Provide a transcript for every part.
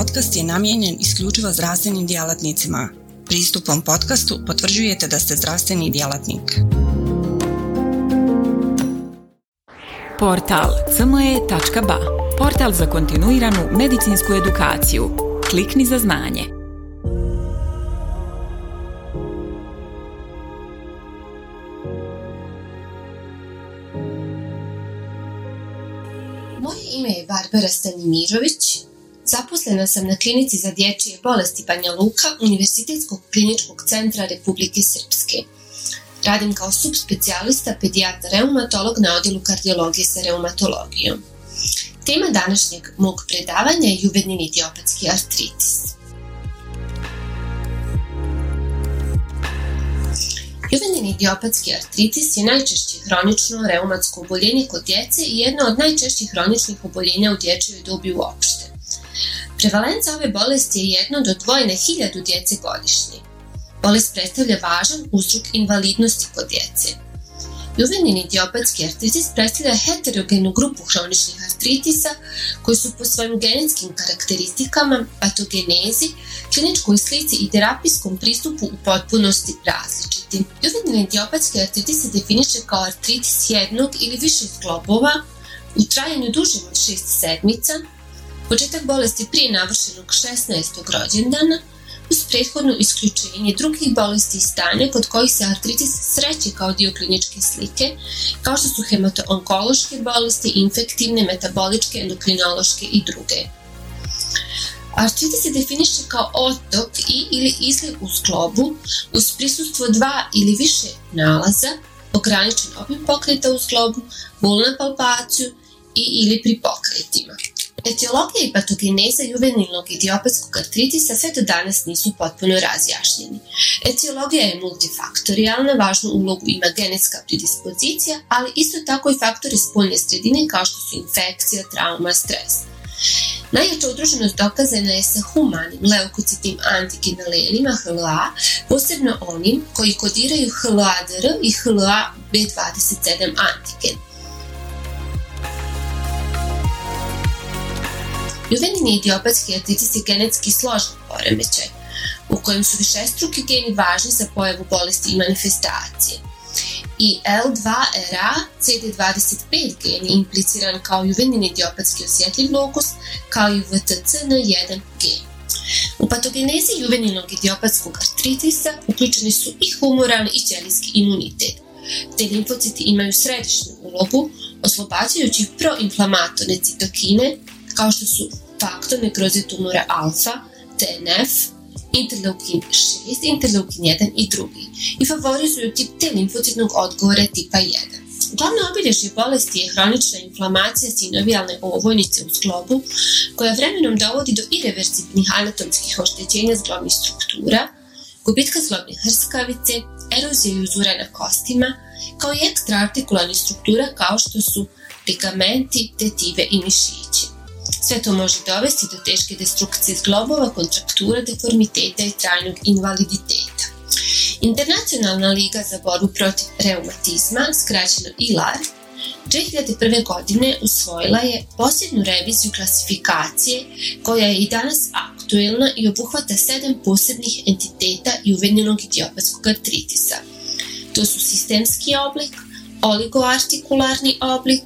podcast je namijenjen isključivo zdravstvenim djelatnicima. Pristupom podcastu potvrđujete da ste zdravstveni djelatnik. Portal cme.ba Portal za kontinuiranu medicinsku edukaciju. Klikni za znanje. Moje ime je Barbara Stanimirović. Zaposlena sam na klinici za dječje bolesti Banja Luka Univerzitetskog kliničkog centra Republike Srpske. Radim kao subspecijalista pedijatar reumatolog na odjelu kardiologije sa reumatologijom. Tema današnjeg mog predavanja je juvenilni idiopatski artritis. Juvenilni idiopatski artritis je najčešće hronično reumatsko oboljenje kod djece i jedno od najčešćih hroničnih oboljenja u dječjoj dobi uopšte. Prevalenca ove bolesti je jedno do dvojne hiljadu djece godišnje. Bolest predstavlja važan uzrok invalidnosti kod djece. Juvenilni idiopatski artritis predstavlja heterogenu grupu hroničnih artritisa koji su po svojim genetskim karakteristikama, patogenezi, kliničkoj slici i terapijskom pristupu u potpunosti različiti. Juvenilni idiopatski artritis se definiše kao artritis jednog ili više zglobova u trajanju dužem od 6 sedmica, početak bolesti prije navršenog 16. rođendana, uz prethodno isključenje drugih bolesti i stanja kod kojih se artritis sreće kao dio kliničke slike, kao što su hemato-onkološke bolesti, infektivne, metaboličke, endokrinološke i druge. Artritis se definiše kao otok i ili izliv u sklobu uz prisustvo dva ili više nalaza, ograničen obim pokreta u sklobu, bol na palpaciju i ili pri pokretima. Etiologija i patogeneza juvenilnog idiopatskog artritisa sve do danas nisu potpuno razjašnjeni. Etiologija je multifaktorijalna, važnu ulogu ima genetska predispozicija, ali isto tako i faktori spoljne sredine kao što su infekcija, trauma, stres. Najjača udruženost dokazana je sa humanim leukocitim antigenalelima HLA, posebno onim koji kodiraju HLA-DR i HLA-B27 antigen. Juvenilni idiopatski artritis je genetski složen poremećaj, u kojem su višestruki geni važni za pojavu bolesti i manifestacije. I L2RA CD25 gen je impliciran kao juvenilni idiopatski osjetljiv lokus, kao i VTCN1 gen. U patogenezi juvenilnog idiopatskog artritisa uključeni su i humoralni i ćelijski imunitet. Te limfociti imaju središnju ulogu, oslobađajući proinflamatorne citokine, kao što su faktor nekroze tumora alfa, TNF, interleukin 6, interleukin 1 i drugi i favorizuju tip T limfocitnog odgovora tipa 1. Glavno obilježje bolesti je hronična inflamacija sinovijalne ovojnice u sklobu, koja vremenom dovodi do irreversibilnih anatomskih oštećenja zglobnih struktura, gubitka zglobne hrskavice, erozije i uzura na kostima, kao i ekstraartikularnih struktura kao što su ligamenti, tetive i mišići. Sve to može dovesti do teške destrukcije zglobova, kontraktura, deformiteta i trajnog invaliditeta. Internacionalna liga za borbu protiv reumatizma, skraćeno ILAR, 2001. godine usvojila je posljednu reviziju klasifikacije koja je i danas aktuelna i obuhvata sedam posebnih entiteta juvenilnog idiopatskog artritisa. To su sistemski oblik, oligoartikularni oblik,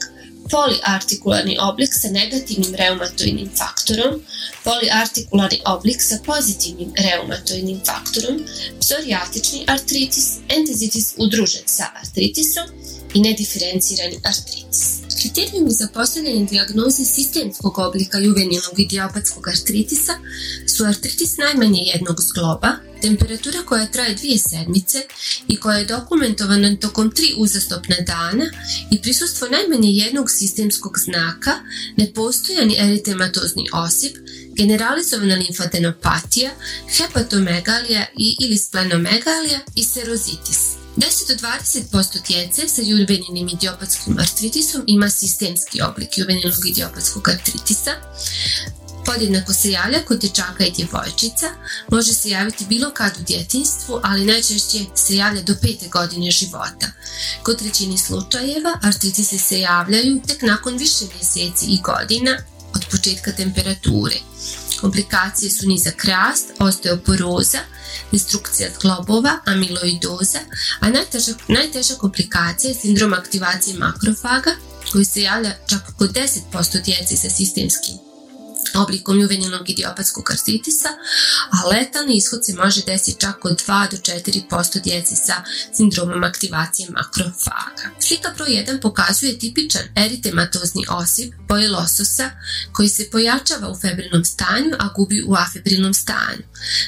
poliartikularni oblik sa negativnim reumatoidnim faktorom, poliartikularni oblik sa pozitivnim reumatoidnim faktorom, psoriatični artritis, entezitis udružen sa artritisom i nediferencirani artritis. Kriterijumi za postavljanje dijagnoze sistemskog oblika juvenilnog idiopatskog artritisa su artritis najmanje jednog zgloba, temperatura koja traje dvije sedmice i koja je dokumentovana tokom tri uzastopna dana i prisustvo najmanje jednog sistemskog znaka, nepostojani eritematozni osip, generalizovana limfadenopatija, hepatomegalija i ili splenomegalija i serozitis. 10 do 20% djece sa juvenilnim idiopatskim artritisom ima sistemski oblik juvenilnog idiopatskog artritisa, Podjednako se javlja kod dječaka i djevojčica, može se javiti bilo kad u djetinstvu, ali najčešće se javlja do pete godine života. Kod trećini slučajeva artritise se javljaju tek nakon više mjeseci i godina od početka temperature. komplikacije su nizak rast, osteoporoza, destrukcija zglobova, amiloidoza, a najteža, najteža komplikacija je sindrom aktivacije makrofaga koji se javlja čak kod 10% djeci sa sistemskim oblikom juvenilnog idiopatskog artritisa, a letalni ishod se može desiti čak od 2 do 4% djeci sa sindromom aktivacije makrofaga. Slika broj 1 pokazuje tipičan eritematozni osip boje lososa koji se pojačava u febrilnom stanju, a gubi u afebrilnom stanju.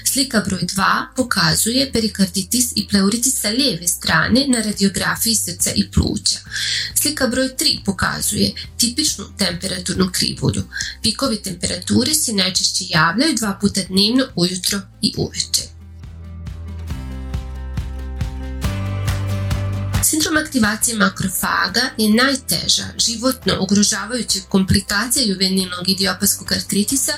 Slika broj 2 pokazuje perikarditis i pleuritis sa lijeve strane na radiografiji srca i pluća. Slika broj 3 pokazuje tipičnu temperaturnu krivulju. Pikovi temperature se najčešće javljaju dva puta dnevno ujutro i uveče. Sindrom aktivacije makrofaga je najteža životno ugrožavajuća komplikacija juvenilnog idiopaskog artritisa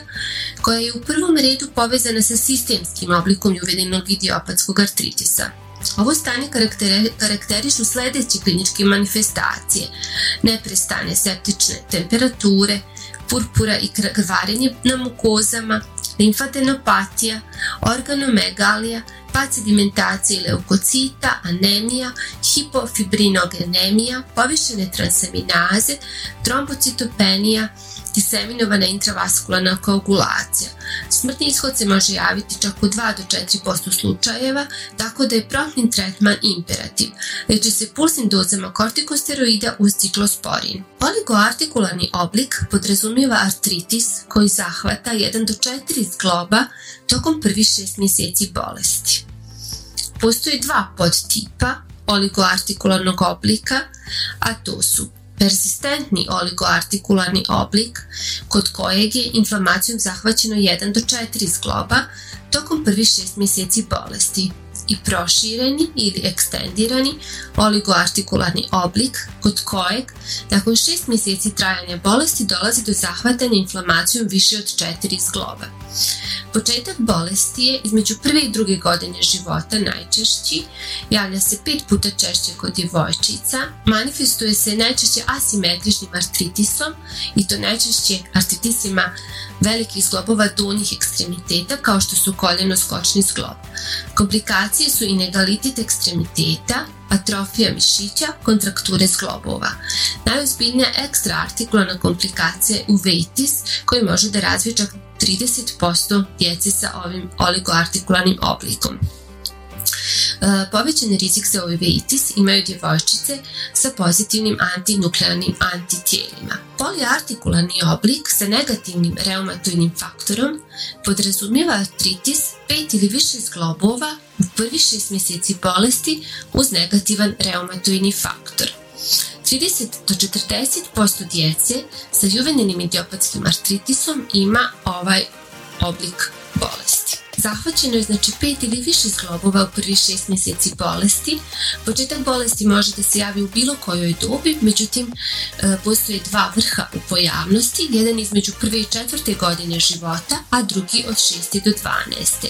koja je u prvom redu povezana sa sistemskim oblikom juvenilnog idiopatskog artritisa. Ovo stanje karakterišu sledeće kliničke manifestacije. Neprestane septične temperature, purpura i krvarenje na mukozama, limfadenopatija, organomegalija, pad sedimentacije leukocita, anemija, hipofibrinogenemija, povišene transaminaze, trombocitopenija, diseminovana intravaskularna koagulacija. Smrtni ishod se može javiti čak u 2 do 4% slučajeva, tako da je promptni tretman imperativ. Leči se pulsnim dozama kortikosteroida uz ciklosporin. Oligoartikularni oblik podrazumijeva artritis koji zahvata 1 do 4 zgloba tokom prvih 6 mjeseci bolesti. Postoje dva podtipa oligoartikularnog oblika, a to su persistentni oligoartikularni oblik kod kojeg je inflamacijom zahvaćeno 1 do 4 zgloba tokom prvih 6 mjeseci bolesti i prošireni ili ekstendirani oligoartikularni oblik kod kojeg nakon 6 mjeseci trajanja bolesti dolazi do zahvatanja inflamacijom više od 4 zgloba. Početak bolesti je između prve i druge godine života najčešći, javlja se pet puta češće kod djevojčica, manifestuje se najčešće asimetričnim artritisom i to najčešće artritisima velikih zglobova donjih ekstremiteta kao što su koljeno-skočni zglob. Komplikacije su inegalitet ekstremiteta, atrofija mišića, kontrakture zglobova. Najozbiljnija ekstraartikularna komplikacija je uveitis koji može da razvije čak 30% djece sa ovim oligoartikularnim oblikom. E, povećan rizik za uveitis imaju djevojčice sa pozitivnim antinuklearnim antitijelima. Poliartikularni oblik sa negativnim reumatoidnim faktorom podrazumijeva artritis pet ili više zglobova u prvi šest mjeseci bolesti uz negativan reumatoidni faktor. 30 do 40% djece sa juvenilnim idiopatskim artritisom ima ovaj oblik bolesti. Zahvaćeno je znači pet ili više zglobova u prvi šest mjeseci bolesti. Početak bolesti može da se javi u bilo kojoj dobi, međutim e, postoje dva vrha u pojavnosti, jedan između prve i četvrte godine života, a drugi od 6. do 12.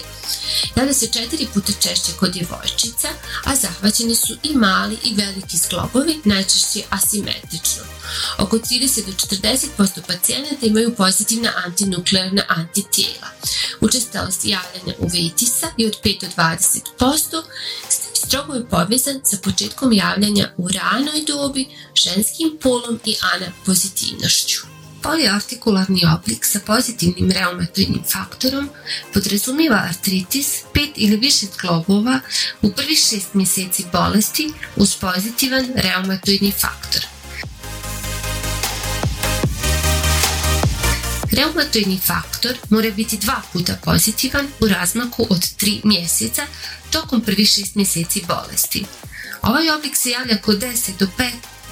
Javlja se četiri puta češće kod djevojčica, a zahvaćeni su i mali i veliki zglobovi, najčešće asimetrično. Oko 30 do 40% pacijenata imaju pozitivna antinuklearna antitijela. Učestalost javljanja uvejtisa je od 5 do 20%, strogo je povezan sa početkom javljanja u ranoj dobi, ženskim polom i anapozitivnošću. Poliartikularni oblik sa pozitivnim reumatoidnim faktorom podrazumijeva artritis pet ili više zglobova u prvih šest mjeseci bolesti uz pozitivan reumatoidni faktor. Reumatoidni faktor mora biti dva puta pozitivan u razmaku od 3 mjeseca tokom prvih 6 mjeseci bolesti. Ovaj oblik se javlja kod 10 do 5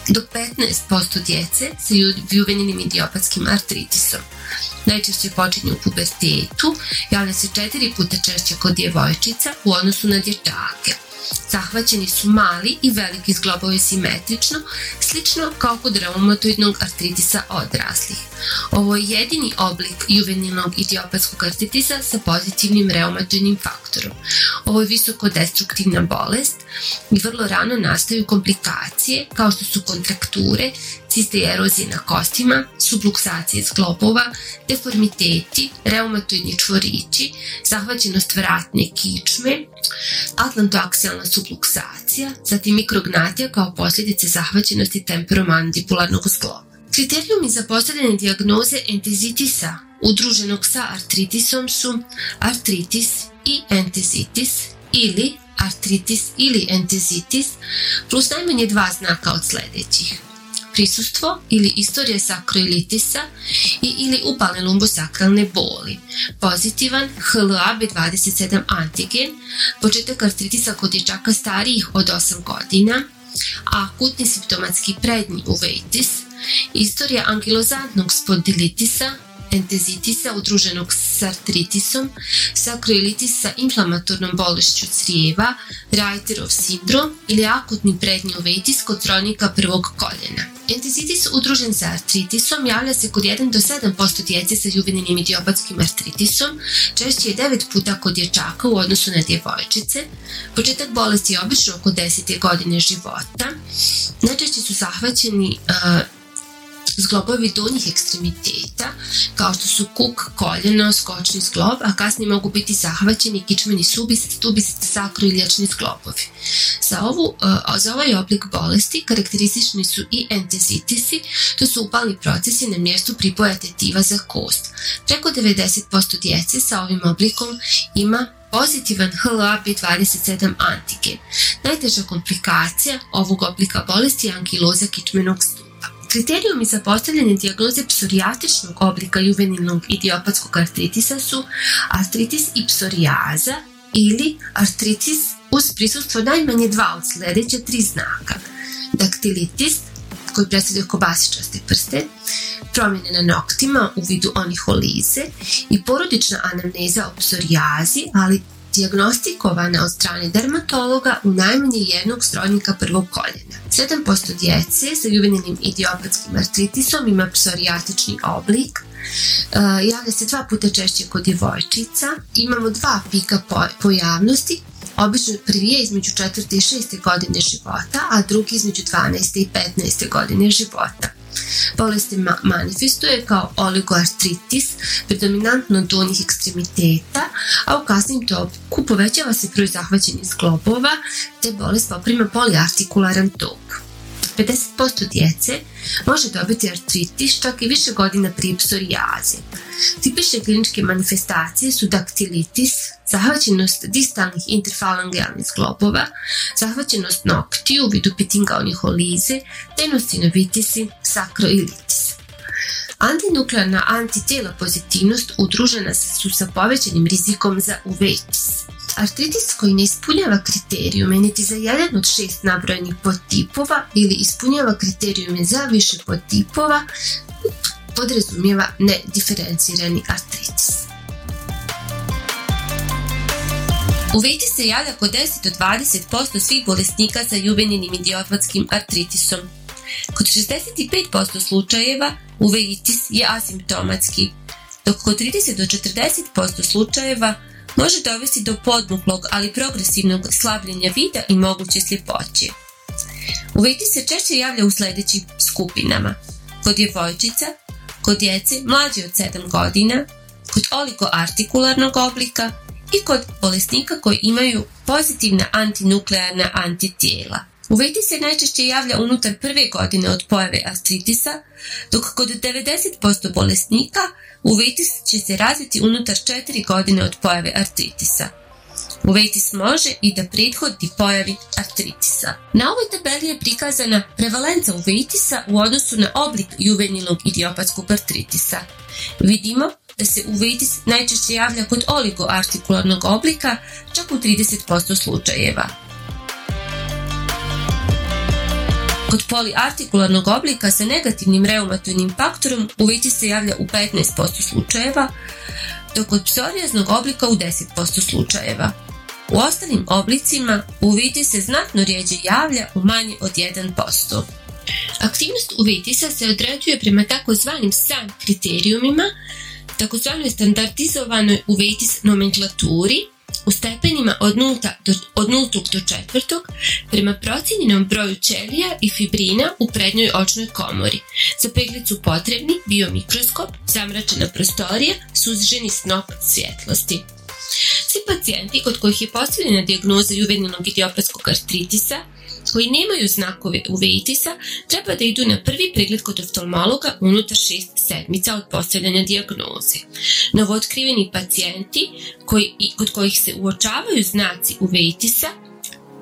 do 15% djece sa juvenilnim idiopatskim artritisom. Najčešće počinje u pubertetu, javlja se četiri puta češće kod djevojčica u odnosu na dječake. Zahvaćeni su mali i veliki zglobovi simetrično, slično kao kod reumatoidnog artritisa odraslih. Ovo je jedini oblik juvenilnog idiopatskog artritisa sa pozitivnim reumatoidnim faktorom. Ovo je visoko destruktivna bolest i vrlo rano nastaju komplikacije kao što su kontrakture, ciste erozije na kostima, subluksacije zglobova, deformiteti, reumatoidni čvorići, zahvaćenost vratne kičme, atlantoaksijalna subluksacija, zatim mikrognatija kao posljedice zahvaćenosti temporomandibularnog zgloba. Kriterijumi za postavljanje dijagnoze entezitisa udruženog sa artritisom su artritis i entezitis ili artritis ili entezitis plus najmanje dva znaka od sljedećih. Prisustvo ili istorija sakroilitisa i ili upalne lumbosakralne boli. Pozitivan HLA-B27 antigen, početak artritisa kod dječaka starijih od 8 godina, akutni simptomatski prednji uveitis, istorija ankilozantnog spondilitisa, entezitisa udruženog s artritisom, sakroilitis sa inflamatornom bolešću crijeva, Reiterov sindrom ili akutni prednji uveitis kod srodnika prvog koljena. Entezitis udružen sa artritisom javlja se kod 1 do 7% djece sa juveninim idiopatskim artritisom, češće je 9 puta kod dječaka u odnosu na djevojčice. Početak bolesti je obično oko 10. godine života. Najčešće su zahvaćeni zglobovi donjih ekstremiteta, kao što su kuk, koljeno, skočni zglob, a kasnije mogu biti zahvaćeni kičmeni subis, stubis, sakro i liječni zglobovi. Za, ovu, e, za ovaj oblik bolesti karakteristični su i entezitisi, to su upalni procesi na mjestu pripoja tetiva za kost. Preko 90% djece sa ovim oblikom ima pozitivan HLA-B27 antigen. Najteža komplikacija ovog oblika bolesti je ankiloza kičmenog stuba. Kriterijumi za postavljanje dijagnoze psorijatričnog oblika juvenilnog idiopatskog artritisa su artritis i psorijaza ili artritis uz prisustvo najmanje dva od sljedeća tri znaka. Daktilitis, koji predstavlja kobasičaste prste, promjene na noktima u vidu oniholize i porodična anamneza o psorijazi, ali dijagnostikovana od strane dermatologa u najmanje jednog srodnika prvog koljena. 7% djece sa juvenilnim idiopatskim artritisom ima psorijatični oblik, Uh, javlja se dva puta češće kod djevojčica. Imamo dva pika pojavnosti. Obično prvi je između 4. i 6. godine života, a drugi između 12. i 15. godine života. Bolest se manifestuje kao oligoartritis, predominantno donjih ekstremiteta, a u kasnim toku povećava se broj zahvaćenih zglobova, te bolest poprima poliartikularan tok. 50% djece može dobiti artritis čak i više godina prije psorijaze. Tipične kliničke manifestacije su daktilitis, zahvaćenost distalnih interfalangealnih zglobova, zahvaćenost nokti u vidu pitingaoniholize, tenoscinovitisi, sakroilitis. Antinuklearna antitela pozitivnost udružena su sa povećanim rizikom za uveitis. Artritis koji ne ispunjava kriterijume niti za jedan od šest nabrojenih podtipova ili ispunjava kriterijume za više podtipova podrazumijeva nediferencirani artritis. Uveitis se javlja kod 10 do 20% svih bolesnika sa juveninim idiopatskim artritisom. Kod 65% slučajeva uveitis je asimptomatski, dok kod 30 do 40% slučajeva može dovesti do podmuklog, ali progresivnog slabljenja vida i moguće sljepoće. Uveitis se češće javlja u sljedećim skupinama. Kod djevojčica, kod djece mlađe od 7 godina, kod oligoartikularnog oblika i kod bolesnika koji imaju pozitivna antinuklearna antitijela. Uveti se najčešće javlja unutar prve godine od pojave artritisa, dok kod 90% bolesnika uveitis će se razviti unutar 4 godine od pojave artritisa. Uveitis može i da prethodi pojavi artritisa. Na ovoj tabeli je prikazana prevalenca uveitisa u odnosu na oblik juvenilnog idiopatskog artritisa. Vidimo da se uveitis najčešće javlja kod oligoartikularnog oblika, čak u 30% slučajeva. Kod poliartikularnog oblika sa negativnim reumatoidnim faktorom uveitis se javlja u 15% slučajeva, dok kod psorijaznog oblika u 10% slučajeva. U ostalim oblicima uveitis se znatno rijeđe javlja u manje od 1%. Aktivnost uvitisa se određuje prema takozvanim SAN kriterijumima, takozvanoj standardizovanoj uveitis nomenklaturi, u stepenima od 0 do, od 0 do 4 prema procijenjenom broju ćelija i fibrina u prednjoj očnoj komori. Za pregled su potrebni biomikroskop, zamračena prostorija, suženi snop svjetlosti. Svi pacijenti kod kojih je postavljena dijagnoza juvenilnog idiopatskog artritisa koji nemaju znakove uveitisa treba da idu na prvi pregled kod oftalmologa unutar šest sedmica od postavljanja dijagnoze. Novootkriveni pacijenti koji, kod kojih se uočavaju znaci uveitisa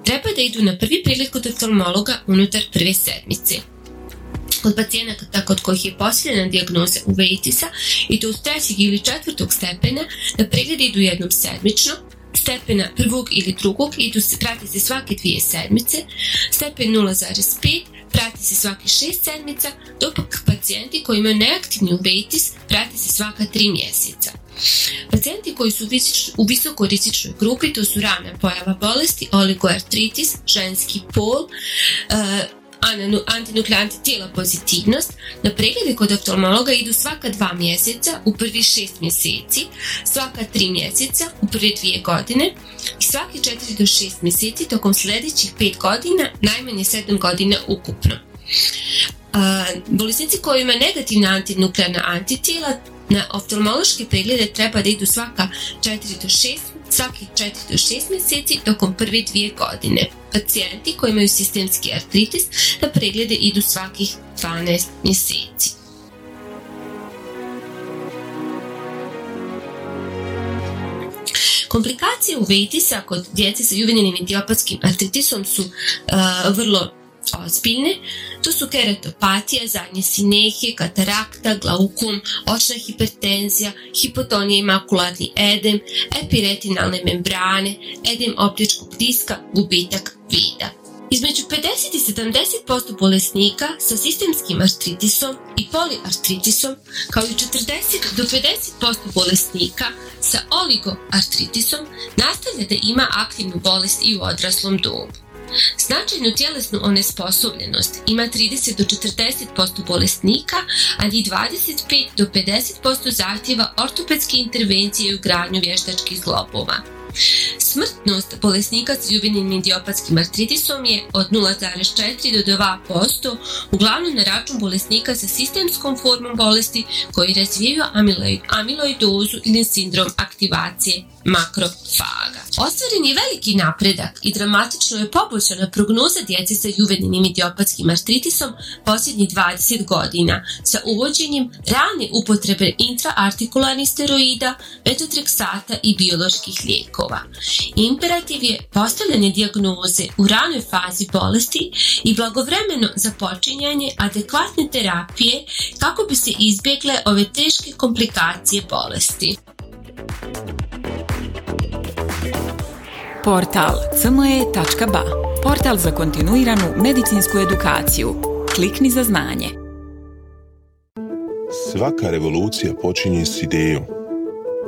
treba da idu na prvi pregled kod oftalmologa unutar prve sedmice kod pacijenata kod kojih je postavljena dijagnoza uveitisa i to uz trećeg ili četvrtog stepena da preglede idu jednom sedmično, stepena prvog ili drugog idu prati se svake dvije sedmice, stepen 0,5 prati se svaki šest sedmica, dok pacijenti koji imaju neaktivni uveitis prati se svaka tri mjeseca. Pacijenti koji su u visoko rizičnoj grupi, to su rana pojava bolesti, oligoartritis, ženski pol, antinuklearna tijela pozitivnost, na preglede kod oftalmologa idu svaka dva mjeseca u prvi šest mjeseci, svaka tri mjeseca u prve dvije godine i svaki četiri do šest mjeseci tokom sljedećih pet godina, najmanje sedam godina ukupno. bolesnici koji imaju negativna antinuklearna antitijela na oftalmološke preglede treba da idu svaka 4 do 6, svaki 4 do 6 mjeseci tokom prve dvije godine. Pacijenti koji imaju sistemski artritis na preglede idu svakih 12 mjeseci. Komplikacije uveitisa kod djece sa juvenilnim idiopatskim artritisom su uh, vrlo ozbiljne. To su keratopatija, zadnje sinehe, katarakta, glaukom, očna hipertenzija, hipotonija i makularni edem, epiretinalne membrane, edem optičkog diska, gubitak vida. Između 50 i 70% bolesnika sa sistemskim artritisom i poliartritisom, kao i 40 do 50% bolesnika sa oligoartritisom, nastavlja da ima aktivnu bolest i u odraslom dobu. Značajnu tjelesnu onesposobljenost ima 30 do 40% bolesnika, ali 25 do 50% zahtjeva ortopedske intervencije i ugradnju vještačkih zglobova. Smrtnost bolesnika s juvenilnim idiopatskim artritisom je od 0,4 do 2%, uglavnom na račun bolesnika sa sistemskom formom bolesti koji razvijaju amiloid, amiloidozu ili sindrom aktivacije makrofaga. Ostvaren je veliki napredak i dramatično je poboljšana prognoza djece sa juvenilnim idiopatskim artritisom posljednjih 20 godina sa uvođenjem rane upotrebe intraartikularnih steroida, metotreksata i bioloških lijekova. Imperativ je postavljanje dijagnoze u ranoj fazi bolesti i blagovremeno započinjanje adekvatne terapije kako bi se izbjegle ove teške komplikacije bolesti. Portal cme.ba Portal za kontinuiranu medicinsku edukaciju. Klikni za znanje. Svaka revolucija počinje s idejom